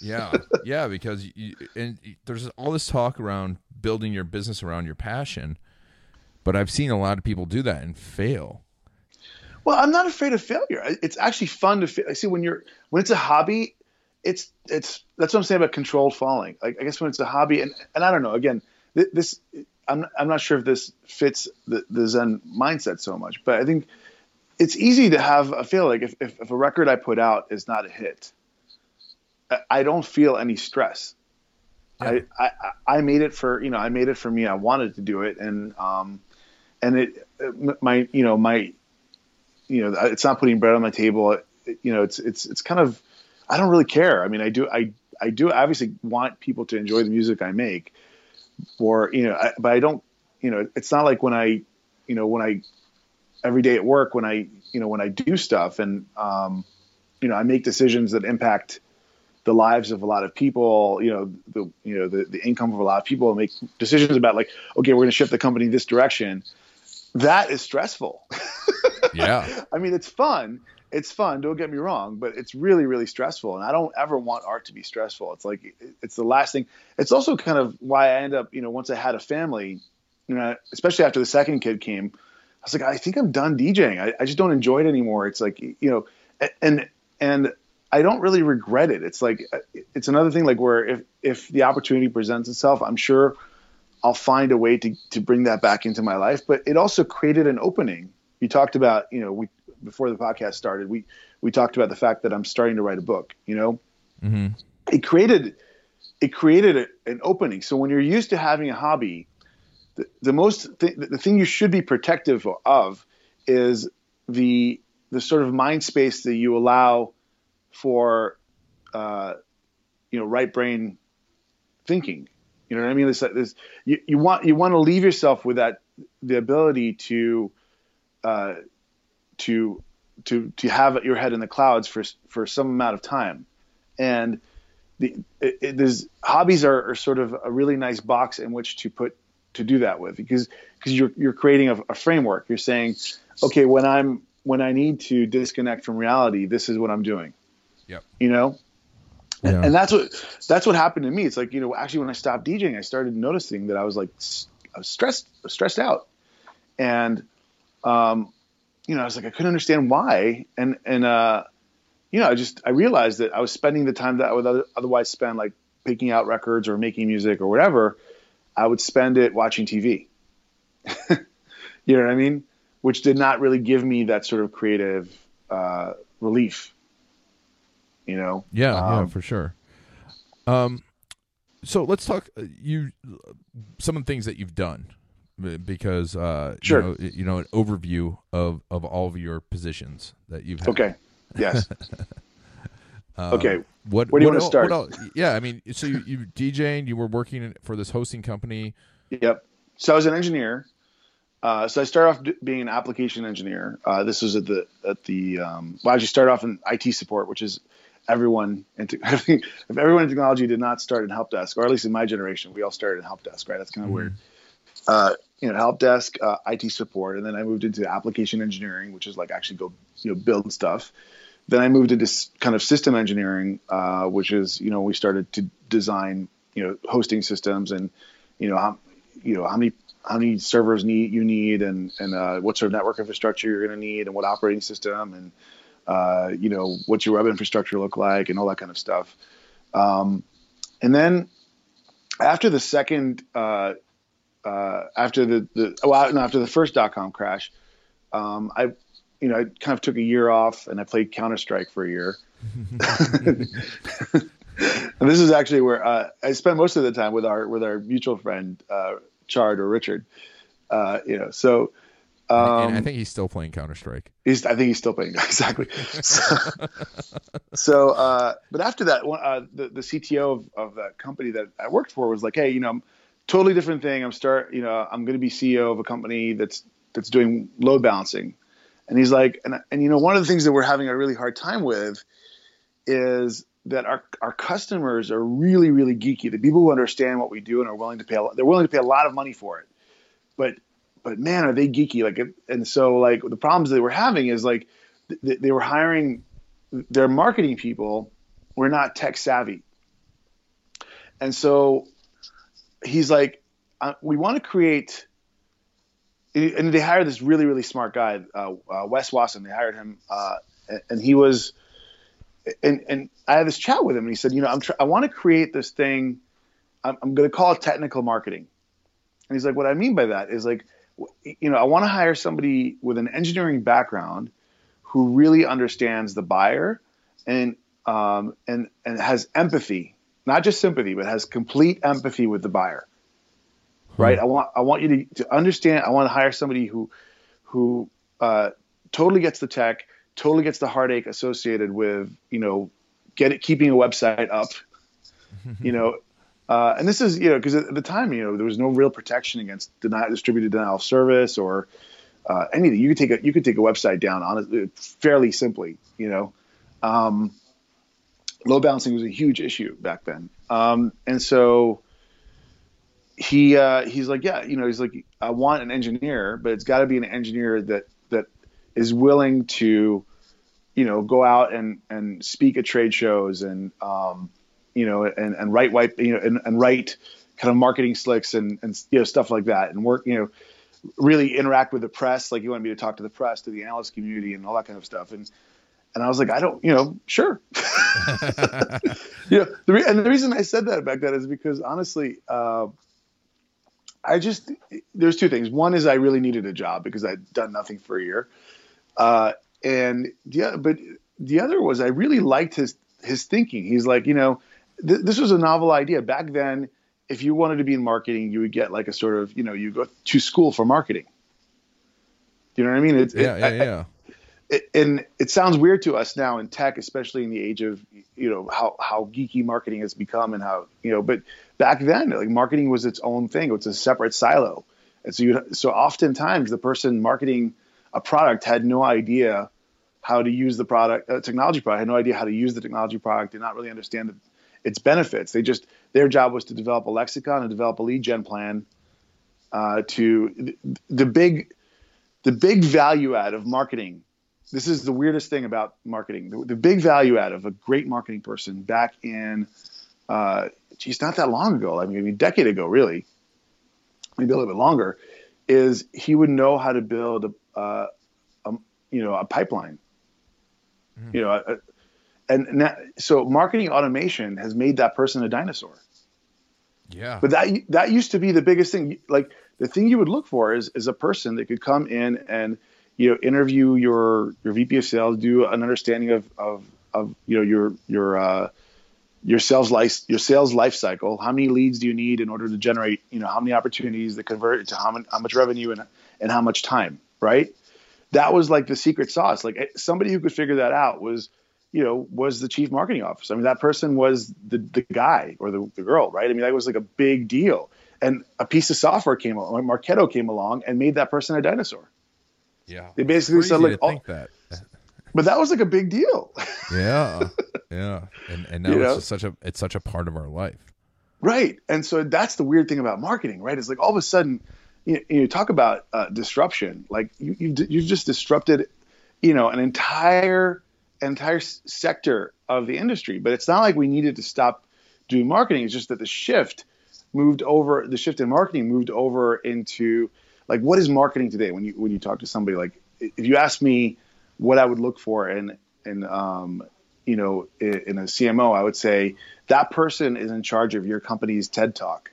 yeah, yeah, because you, and there's all this talk around building your business around your passion, but I've seen a lot of people do that and fail. Well, I'm not afraid of failure. It's actually fun to fail. I see, when you're when it's a hobby, it's it's that's what I'm saying about controlled falling. Like I guess when it's a hobby, and and I don't know. Again, this I'm I'm not sure if this fits the, the Zen mindset so much, but I think it's easy to have a feel like if, if, if a record I put out is not a hit, I don't feel any stress. Yeah. I, I, I made it for you know I made it for me. I wanted to do it, and um, and it my you know my you know it's not putting bread on my table. It, you know it's it's it's kind of I don't really care. I mean I do I I do obviously want people to enjoy the music I make, or you know I, but I don't you know it's not like when I you know when I every day at work when I you know when I do stuff and um, you know I make decisions that impact the lives of a lot of people, you know, the you know the, the income of a lot of people, make decisions about like, okay, we're going to shift the company this direction. That is stressful. yeah. I mean, it's fun. It's fun. Don't get me wrong, but it's really, really stressful. And I don't ever want art to be stressful. It's like it's the last thing. It's also kind of why I end up, you know, once I had a family, you know, especially after the second kid came, I was like, I think I'm done DJing. I, I just don't enjoy it anymore. It's like, you know, and and I don't really regret it. It's like uh, it's another thing like where if if the opportunity presents itself, I'm sure I'll find a way to to bring that back into my life. But it also created an opening. You talked about you know we before the podcast started we we talked about the fact that I'm starting to write a book. You know, mm-hmm. it created it created a, an opening. So when you're used to having a hobby, the, the most th- the thing you should be protective of is the the sort of mind space that you allow for uh, you know right brain thinking. You know what I mean? This, this you, you want you want to leave yourself with that the ability to uh, to to to have your head in the clouds for for some amount of time, and the it, it, there's hobbies are, are, sort of a really nice box in which to put to do that with because because you're you're creating a, a framework. You're saying, okay, when I'm when I need to disconnect from reality, this is what I'm doing. Yep. You know? Yeah. And, and that's what that's what happened to me. It's like, you know, actually when I stopped DJing, I started noticing that I was like I was stressed stressed out. And um, you know, I was like I couldn't understand why. And and uh you know, I just I realized that I was spending the time that I would otherwise spend like picking out records or making music or whatever. I would spend it watching TV. You know what I mean? Which did not really give me that sort of creative uh, relief. You know? Yeah, um, yeah, for sure. Um, so let's talk uh, you some of the things that you've done because uh, sure. you know, you know an overview of of all of your positions that you've had. Okay. Yes. um, okay. What? Where do you what want to start? Yeah, I mean, so you you DJing, you were working for this hosting company. Yep. So I was an engineer. Uh, so I started off being an application engineer. Uh, this was at the at the um, well, I just started off in IT support, which is everyone and if everyone in technology did not start in help desk, or at least in my generation, we all started in help desk, right? That's kind of mm-hmm. weird. Uh, you know, help desk, uh, IT support, and then I moved into application engineering, which is like actually go you know build stuff. Then I moved into kind of system engineering, uh, which is you know we started to design you know hosting systems and you know how you know how many how many servers need you need and and uh, what sort of network infrastructure you're going to need and what operating system and uh, you know what's your web infrastructure look like and all that kind of stuff. Um, and then after the second uh, uh, after the, the well, no, after the first dot com crash, um, I, you know, I kind of took a year off and I played Counter Strike for a year. and this is actually where uh, I spent most of the time with our with our mutual friend uh, Chard or Richard. Uh, you know, so. Um, I think he's still playing Counter Strike. He's, I think he's still playing exactly. So, so uh, but after that, uh, the the CTO of, of that company that I worked for was like, hey, you know, totally different thing. I'm start, you know, I'm going to be CEO of a company that's that's doing load balancing, and he's like, and and you know, one of the things that we're having a really hard time with is that our our customers are really really geeky. The people who understand what we do and are willing to pay, a they're willing to pay a lot of money for it, but but man, are they geeky? Like, and so like the problems that we're having is like th- they were hiring their marketing people were not tech savvy, and so he's like, uh, we want to create. And they hired this really, really smart guy, uh, uh, Wes Wasson. They hired him, uh, and he was, and and I had this chat with him, and he said, you know, I'm tr- I want to create this thing. I'm, I'm going to call it technical marketing. And he's like, what I mean by that is like, you know, I want to hire somebody with an engineering background who really understands the buyer and um, and and has empathy not just sympathy, but has complete empathy with the buyer. Right? Hmm. I want I want you to, to understand. I want to hire somebody who who uh, totally gets the tech, totally gets the heartache associated with you know get it keeping a website up. you know, uh, and this is you know because at the time you know there was no real protection against denial, distributed denial of service or uh, anything. You could take a you could take a website down on it fairly simply. You know. Um, load balancing was a huge issue back then. Um, and so he uh, he's like, yeah, you know, he's like, I want an engineer, but it's got to be an engineer that that is willing to, you know, go out and and speak at trade shows and um, you know, and and write white, you know, and, and write kind of marketing slicks and and you know stuff like that, and work, you know, really interact with the press. Like he wanted me to talk to the press, to the analyst community, and all that kind of stuff, and and I was like, I don't, you know, sure. you know, the re- and the reason I said that back then is because honestly, uh, I just there's two things. One is I really needed a job because I'd done nothing for a year, uh, and yeah, but the other was I really liked his his thinking. He's like, you know, th- this was a novel idea back then. If you wanted to be in marketing, you would get like a sort of, you know, you go to school for marketing. Do you know what I mean? It's, yeah, it, yeah, yeah. It, and it sounds weird to us now in tech, especially in the age of you know how how geeky marketing has become and how you know. But back then, like marketing was its own thing; it was a separate silo. And so you so oftentimes the person marketing a product had no idea how to use the product, uh, technology product, had no idea how to use the technology product, did not really understand the, its benefits. They just their job was to develop a lexicon and develop a lead gen plan. Uh, to the big the big value add of marketing this is the weirdest thing about marketing. The, the big value add of a great marketing person back in, uh, geez, not that long ago. I mean, a decade ago, really, maybe a little bit longer, is he would know how to build a, uh, a you know, a pipeline. Mm-hmm. You know, a, and now, so marketing automation has made that person a dinosaur. Yeah. But that that used to be the biggest thing. Like the thing you would look for is is a person that could come in and you know interview your your VP of sales, do an understanding of of of you know your your uh, your sales life your sales life cycle. How many leads do you need in order to generate you know how many opportunities that convert into how, many, how much revenue and and how much time, right? That was like the secret sauce. Like eh, somebody who could figure that out was you know, was the chief marketing officer. I mean, that person was the, the guy or the, the girl, right? I mean, that was like a big deal. And a piece of software came along, Marketo came along and made that person a dinosaur. Yeah. They basically said like, oh, that. but that was like a big deal. yeah. Yeah. And, and now you it's such a, it's such a part of our life. Right. And so that's the weird thing about marketing, right? It's like all of a sudden, you, you talk about uh, disruption, like you, you, you've just disrupted, you know, an entire entire sector of the industry. But it's not like we needed to stop doing marketing. It's just that the shift moved over. The shift in marketing moved over into like what is marketing today? When you when you talk to somebody, like if you ask me what I would look for in in um, you know in, in a CMO, I would say that person is in charge of your company's TED Talk,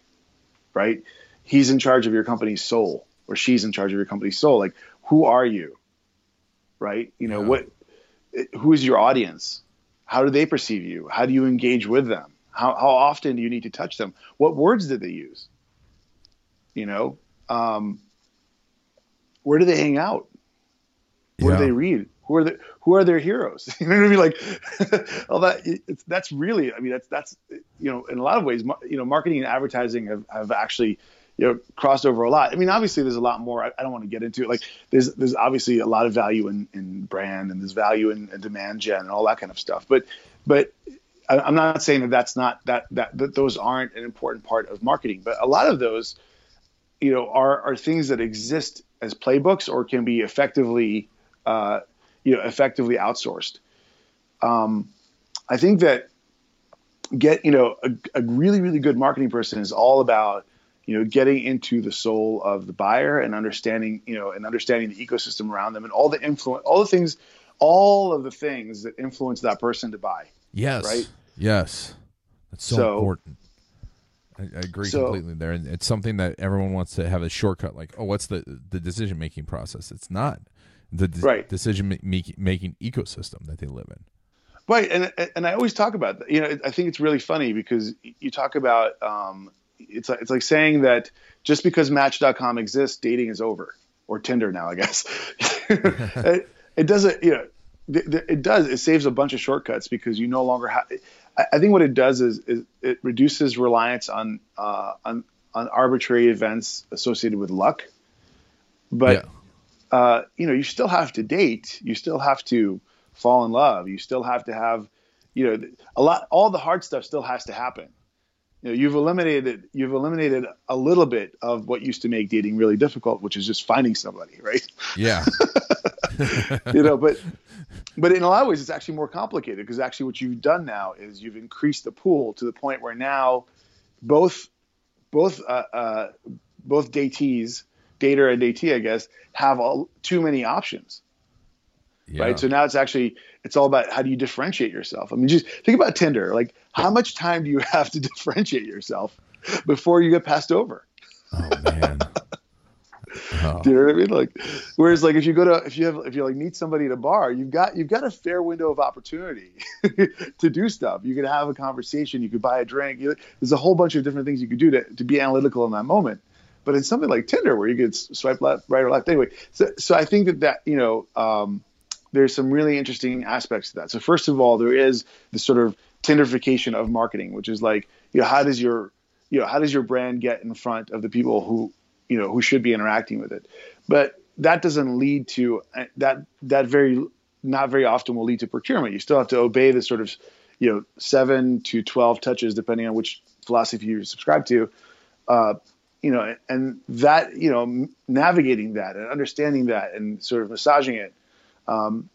right? He's in charge of your company's soul, or she's in charge of your company's soul. Like, who are you? Right? You know yeah. what who is your audience? How do they perceive you? How do you engage with them? How, how often do you need to touch them? What words did they use? You know, um, where do they hang out? Where yeah. do they read? Who are the who are their heroes? you know what I mean? Like all that. It's, that's really. I mean, that's that's you know, in a lot of ways, you know, marketing and advertising have, have actually you know crossed over a lot. I mean, obviously there's a lot more. I, I, don't want to get into it. Like there's there's obviously a lot of value in, in brand and there's value in, in demand gen and all that kind of stuff. But but I, am not saying that that's not that, that that those aren't an important part of marketing. But a lot of those, you know, are are things that exist as playbooks or can be effectively uh, you know effectively outsourced. Um, I think that get you know a, a really really good marketing person is all about you know, getting into the soul of the buyer and understanding, you know, and understanding the ecosystem around them and all the influence, all the things, all of the things that influence that person to buy. Yes. Right. Yes. That's so, so important. I, I agree so, completely there, and it's something that everyone wants to have a shortcut. Like, oh, what's the the decision making process? It's not the de- right. decision making ecosystem that they live in. Right, and and I always talk about that. You know, I think it's really funny because you talk about um, it's like, it's like saying that just because Match.com exists, dating is over, or Tinder now, I guess. it, it, doesn't, you know, it does. It saves a bunch of shortcuts because you no longer have. I think what it does is, is it reduces reliance on uh, on on arbitrary events associated with luck. But yeah. uh, you know, you still have to date. You still have to fall in love. You still have to have, you know, a lot. All the hard stuff still has to happen you know, you've eliminated you've eliminated a little bit of what used to make dating really difficult, which is just finding somebody, right? Yeah. you know, but but in a lot of ways, it's actually more complicated because actually what you've done now is you've increased the pool to the point where now both both uh, uh, both datees, dater and datee, I guess, have all, too many options. Yeah. Right. So now it's actually it's all about how do you differentiate yourself. I mean, just think about Tinder. Like, how much time do you have to differentiate yourself before you get passed over? Oh man. Oh. Do you know what I mean? Like, whereas like if you go to if you have if you like meet somebody at a bar, you've got you've got a fair window of opportunity to do stuff. You could have a conversation, you could buy a drink. You, there's a whole bunch of different things you could do to to be analytical in that moment. But in something like Tinder, where you could swipe left, right, or left, anyway. So, so I think that that you know, um, there's some really interesting aspects to that. So first of all, there is the sort of Tinderification of marketing, which is like, you know, how does your, you know, how does your brand get in front of the people who, you know, who should be interacting with it? But that doesn't lead to that. That very not very often will lead to procurement. You still have to obey the sort of, you know, seven to twelve touches, depending on which philosophy you subscribe to. Uh, you know, and that, you know, navigating that and understanding that and sort of massaging it um,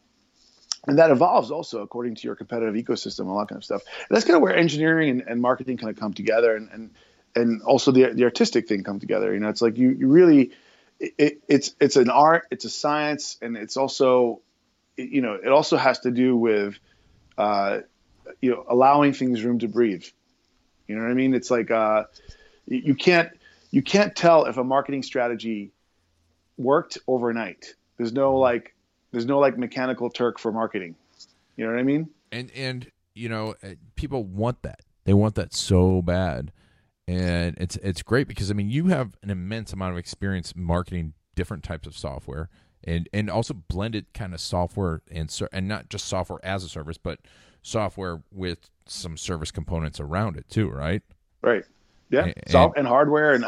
and that evolves also according to your competitive ecosystem, and all that kind of stuff. And that's kind of where engineering and, and marketing kind of come together, and and, and also the, the artistic thing come together. You know, it's like you, you really, it, it's it's an art, it's a science, and it's also, you know, it also has to do with, uh, you know, allowing things room to breathe. You know what I mean? It's like uh, you can't you can't tell if a marketing strategy worked overnight. There's no like there's no like mechanical Turk for marketing. You know what I mean? And and you know people want that. They want that so bad. And it's it's great because I mean you have an immense amount of experience marketing different types of software and and also blended kind of software and and not just software as a service but software with some service components around it too, right? Right. Yeah. And, and, and hardware and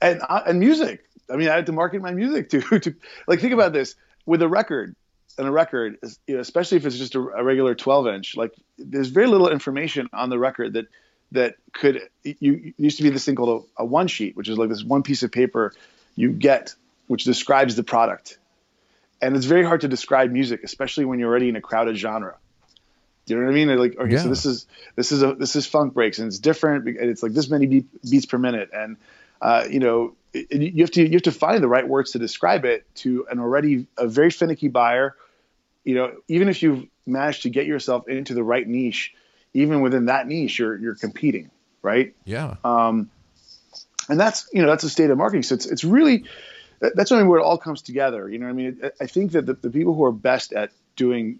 and uh, and music. I mean, I had to market my music to, to like think about this with a record and a record, you know, especially if it's just a, a, regular 12 inch. Like, there's very little information on the record that that could. You used to be this thing called a, a one sheet, which is like this one piece of paper you get, which describes the product, and it's very hard to describe music, especially when you're already in a crowded genre. Do you know what I mean? like, okay, yeah. so this is this is a this is funk breaks, and it's different. and It's like this many beat, beats per minute, and uh, you know, it, you have to you have to find the right words to describe it to an already a very finicky buyer. You know, even if you've managed to get yourself into the right niche, even within that niche, you're you're competing, right? Yeah. Um, and that's you know that's a state of marketing. So it's it's really that's only where it all comes together. You know, I mean, I think that the, the people who are best at doing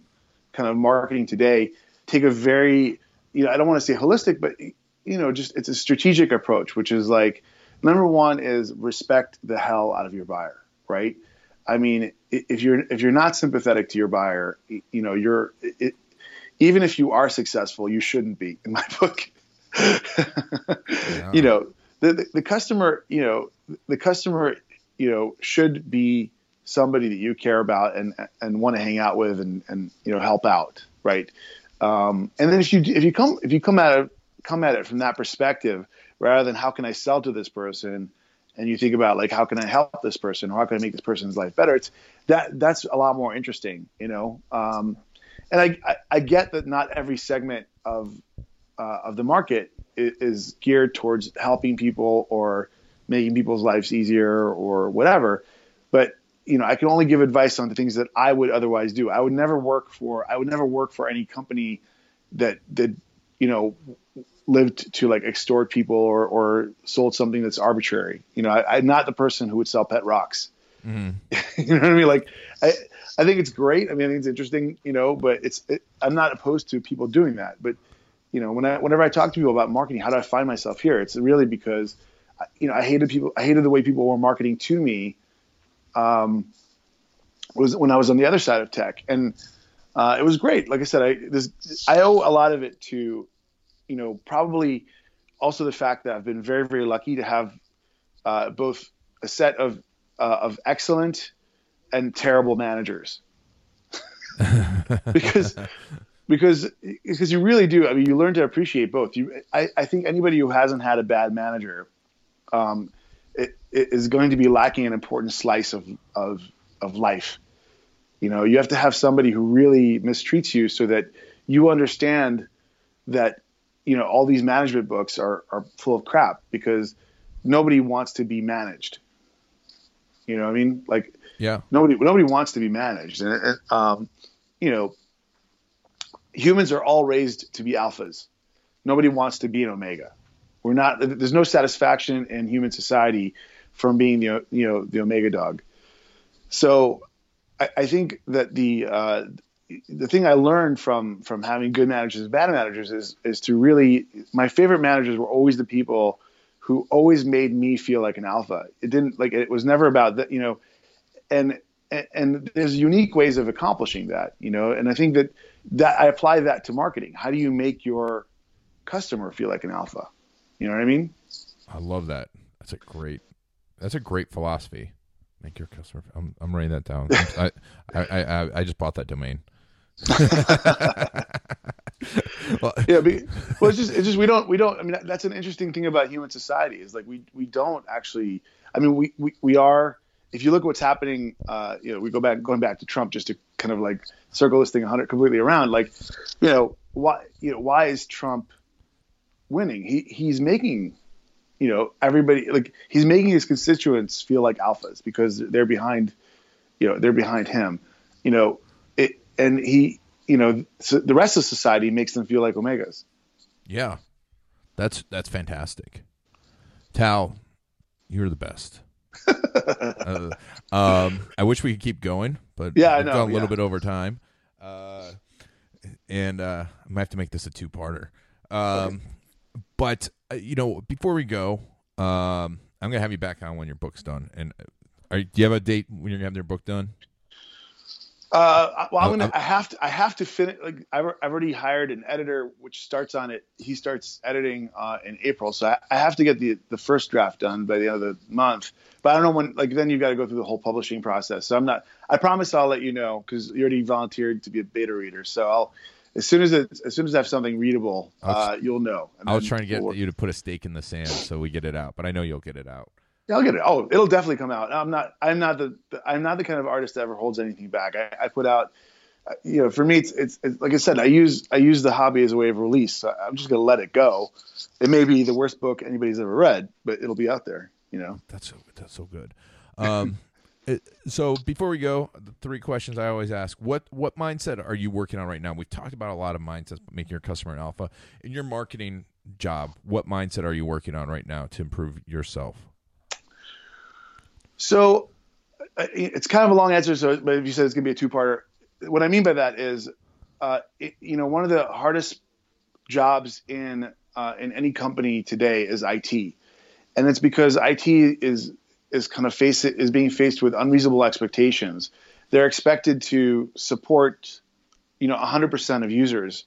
kind of marketing today take a very you know I don't want to say holistic, but you know just it's a strategic approach, which is like number one is respect the hell out of your buyer, right? I mean, if you're if you're not sympathetic to your buyer, you know, you're it, even if you are successful, you shouldn't be in my book. yeah. You know, the, the, the customer, you know, the customer, you know, should be somebody that you care about and and want to hang out with and and you know help out, right? Um, and then if you if you come if you come at it come at it from that perspective, rather than how can I sell to this person, and you think about like how can I help this person or how can I make this person's life better, it's that that's a lot more interesting, you know. Um, and I, I, I get that not every segment of uh, of the market is, is, geared towards helping people or making people's lives easier or whatever, but you know I can only give advice on the things that I would otherwise do. I would never work for I would never work for any company that that you know lived to like extort people or, or sold something that's arbitrary. You know, I, am not the person who would sell pet rocks. Mm-hmm. you know what I mean? Like, I, I think it's great. I mean, I think it's interesting, you know, but it's, it, I'm not opposed to people doing that. But, you know, when I, whenever I talk to people about marketing, how do I find myself here? It's really because, you know, I hated people, I hated the way people were marketing to me. Um, was when I was on the other side of tech and, uh, it was great. Like I said, I, this, I owe a lot of it to you know, probably also the fact that I've been very, very lucky to have uh, both a set of uh, of excellent and terrible managers. because because because you really do. I mean, you learn to appreciate both. You, I, I think anybody who hasn't had a bad manager, um, it, it is going to be lacking an important slice of of of life. You know, you have to have somebody who really mistreats you so that you understand that you know all these management books are are full of crap because nobody wants to be managed. You know, what I mean, like yeah, nobody nobody wants to be managed, and, um, you know, humans are all raised to be alphas. Nobody wants to be an omega. We're not. There's no satisfaction in human society from being the you know the omega dog. So, I, I think that the uh, the thing I learned from from having good managers and bad managers is is to really my favorite managers were always the people who always made me feel like an alpha. It didn't like it was never about that, you know, and and there's unique ways of accomplishing that, you know, and I think that that I apply that to marketing. How do you make your customer feel like an alpha? You know what I mean? I love that. That's a great that's a great philosophy. Make your customer. I'm, I'm writing that down. I, I, I I just bought that domain. well, yeah, but, well, it's just it's just we don't we don't. I mean, that's an interesting thing about human society is like we we don't actually. I mean, we we, we are. If you look at what's happening, uh, you know, we go back going back to Trump just to kind of like circle this thing 100 completely around. Like, you know, why you know why is Trump winning? He he's making you know everybody like he's making his constituents feel like alphas because they're behind you know they're behind him you know and he, you know, so the rest of society makes them feel like omegas. Yeah, that's that's fantastic. Tal, You're the best. Uh, um, I wish we could keep going, but yeah, we've I know, gone a little yeah. bit over time. Uh, and uh, I might have to make this a two-parter. Um, but uh, you know, before we go, um, I'm gonna have you back on when your book's done. And uh, are, do you have a date when you're gonna have your book done? Uh, well, I'm gonna. I'm- have to. I have to finish. Like, I've, I've already hired an editor, which starts on it. He starts editing uh, in April, so I, I have to get the the first draft done by the end of the month. But I don't know when. Like, then you've got to go through the whole publishing process. So I'm not. I promise I'll let you know because you already volunteered to be a beta reader. So I'll. As soon as it, as soon as I have something readable, uh, you'll know. I was trying to get you to put a stake in the sand so we get it out, but I know you'll get it out. Yeah, I'll get it. Oh, it'll definitely come out. I'm not. I'm not the. I'm not the kind of artist that ever holds anything back. I, I put out. uh, You know, for me, it's, it's it's like I said. I use I use the hobby as a way of release. So I'm just gonna let it go. It may be the worst book anybody's ever read, but it'll be out there. You know. That's so that's so good. Um, it, so before we go, the three questions I always ask: what what mindset are you working on right now? We've talked about a lot of mindsets, making your customer an alpha. In your marketing job, what mindset are you working on right now to improve yourself? So uh, it's kind of a long answer. So, but if you said it's gonna be a two-parter, what I mean by that is, uh, it, you know, one of the hardest jobs in uh, in any company today is IT, and it's because IT is is kind of face is being faced with unreasonable expectations. They're expected to support, you know, 100% of users,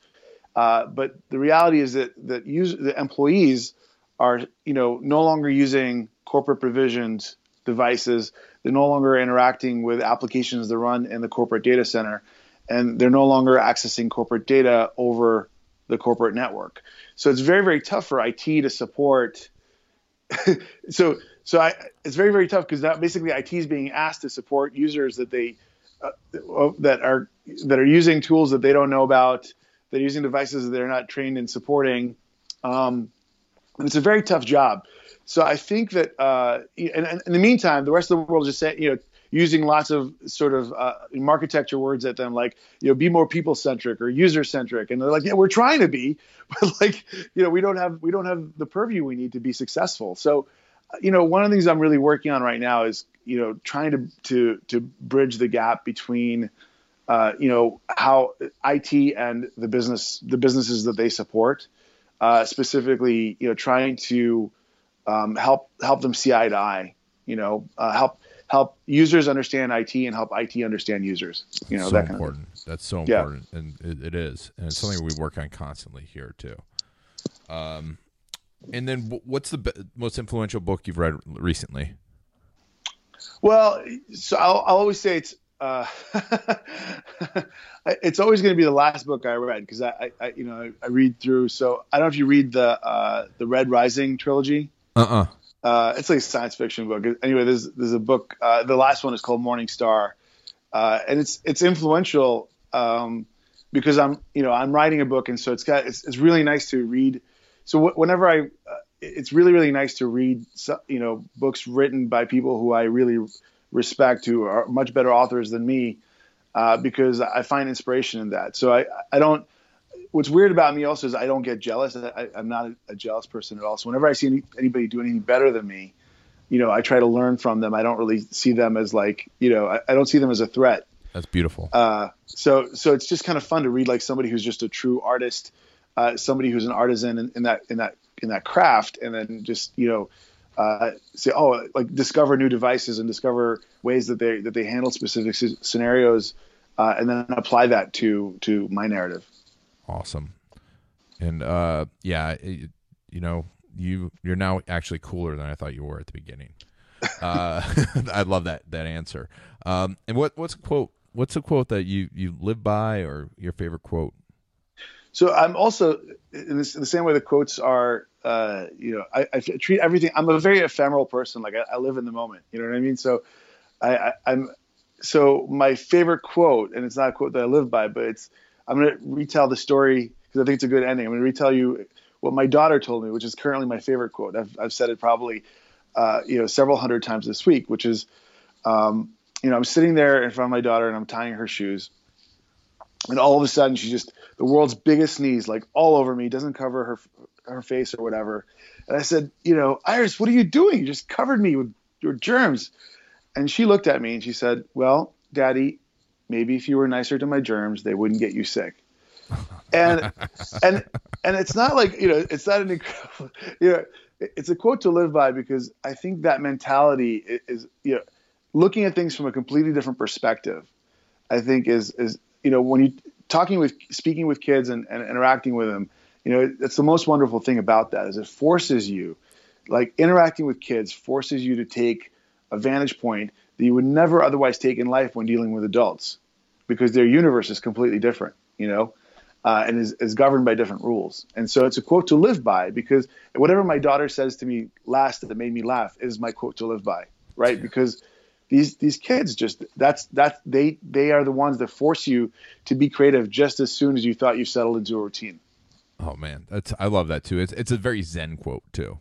uh, but the reality is that that use, the employees are, you know, no longer using corporate provisioned devices. They're no longer interacting with applications that run in the corporate data center, and they're no longer accessing corporate data over the corporate network. So it's very, very tough for IT to support. so, so I, it's very, very tough because that basically IT is being asked to support users that they uh, that are that are using tools that they don't know about, that are using devices that they're not trained in supporting. Um, and it's a very tough job. So I think that, uh, and, and in the meantime, the rest of the world just saying, you know, using lots of sort of uh, architecture words at them, like, you know, be more people centric or user centric, and they're like, yeah, we're trying to be, but like, you know, we don't have we don't have the purview we need to be successful. So, you know, one of the things I'm really working on right now is, you know, trying to to to bridge the gap between uh, you know how IT and the business the businesses that they support, uh, specifically you know trying to um, help help them see eye to eye, you know uh, help help users understand IT and help IT understand users, you know so that kind important. That's so Yeah. important, and it, it is, and it's something we work on constantly here too. Um, and then what's the be- most influential book you've read recently? Well, so I'll, I'll always say it's. Uh, it's always going to be the last book I read because I, I, you know, I, I read through. So I don't know if you read the uh, the Red Rising trilogy. Uh uh Uh, it's like a science fiction book. Anyway, there's there's a book. Uh, the last one is called Morning Star, uh, and it's it's influential um, because I'm you know I'm writing a book, and so it's got it's, it's really nice to read. So wh- whenever I, uh, it's really really nice to read you know books written by people who I really respect, who are much better authors than me, uh, because I find inspiration in that. So I I don't what's weird about me also is I don't get jealous. I, I'm not a, a jealous person at all. So whenever I see any, anybody do anything better than me, you know, I try to learn from them. I don't really see them as like, you know, I, I don't see them as a threat. That's beautiful. Uh, so, so it's just kind of fun to read like somebody who's just a true artist, uh, somebody who's an artisan in, in that, in that, in that craft. And then just, you know, uh, say, oh, like discover new devices and discover ways that they, that they handle specific scenarios. Uh, and then apply that to, to my narrative. Awesome. And uh, yeah, it, you know, you you're now actually cooler than I thought you were at the beginning. Uh, I love that that answer. Um, and what what's a quote? What's a quote that you you live by, or your favorite quote? So I'm also in, this, in the same way the quotes are. Uh, you know, I, I treat everything. I'm a very ephemeral person. Like I, I live in the moment. You know what I mean? So, I, I, I'm. So my favorite quote, and it's not a quote that I live by, but it's. I'm going to retell the story because I think it's a good ending. I'm going to retell you what my daughter told me, which is currently my favorite quote. I've, I've said it probably, uh, you know, several hundred times this week, which is, um, you know, I'm sitting there in front of my daughter and I'm tying her shoes, and all of a sudden she just the world's biggest sneeze like all over me doesn't cover her her face or whatever. And I said, you know, Iris, what are you doing? You just covered me with your germs. And she looked at me and she said, well, Daddy, maybe if you were nicer to my germs, they wouldn't get you sick. And and and it's not like you know, it's not an incredible, you know, it's a quote to live by because I think that mentality is you know, looking at things from a completely different perspective. I think is is you know when you talking with speaking with kids and, and interacting with them, you know, it's the most wonderful thing about that is it forces you, like interacting with kids forces you to take a vantage point that you would never otherwise take in life when dealing with adults, because their universe is completely different, you know, uh, and is, is governed by different rules. And so it's a quote to live by because whatever my daughter says to me last that made me laugh is my quote to live by, right? Because these these kids just that's that's they they are the ones that force you to be creative just as soon as you thought you settled into a routine. Oh man, that's I love that too. It's it's a very zen quote too.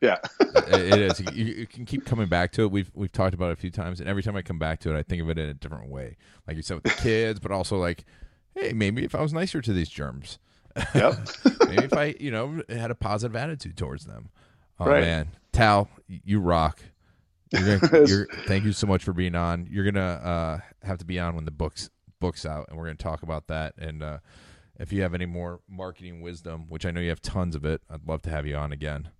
Yeah, it, it is. You, you, can keep coming back to it. We've we've talked about it a few times, and every time I come back to it, I think of it in a different way. Like you said with the kids, but also like, hey, maybe if I was nicer to these germs, yep. maybe if I you know had a positive attitude towards them. Oh right. man, Tal, you rock. You're gonna, you're, thank you so much for being on. You're gonna uh, have to be on when the books books out, and we're gonna talk about that. And uh, if you have any more marketing wisdom, which I know you have tons of it, I'd love to have you on again.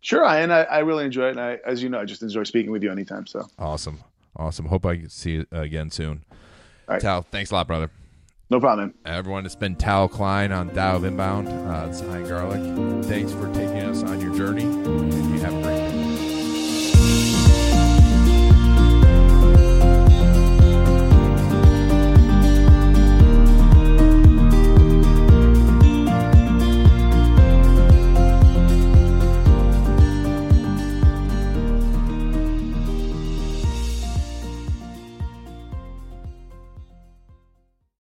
Sure, and I, I really enjoy it. And I, as you know, I just enjoy speaking with you anytime. So awesome, awesome. Hope I see you again soon. All right. Tal, thanks a lot, brother. No problem. Everyone, it's been Tal Klein on Tao of Inbound. Uh, it's Ian Garlic. Thanks for taking us on your journey. And you have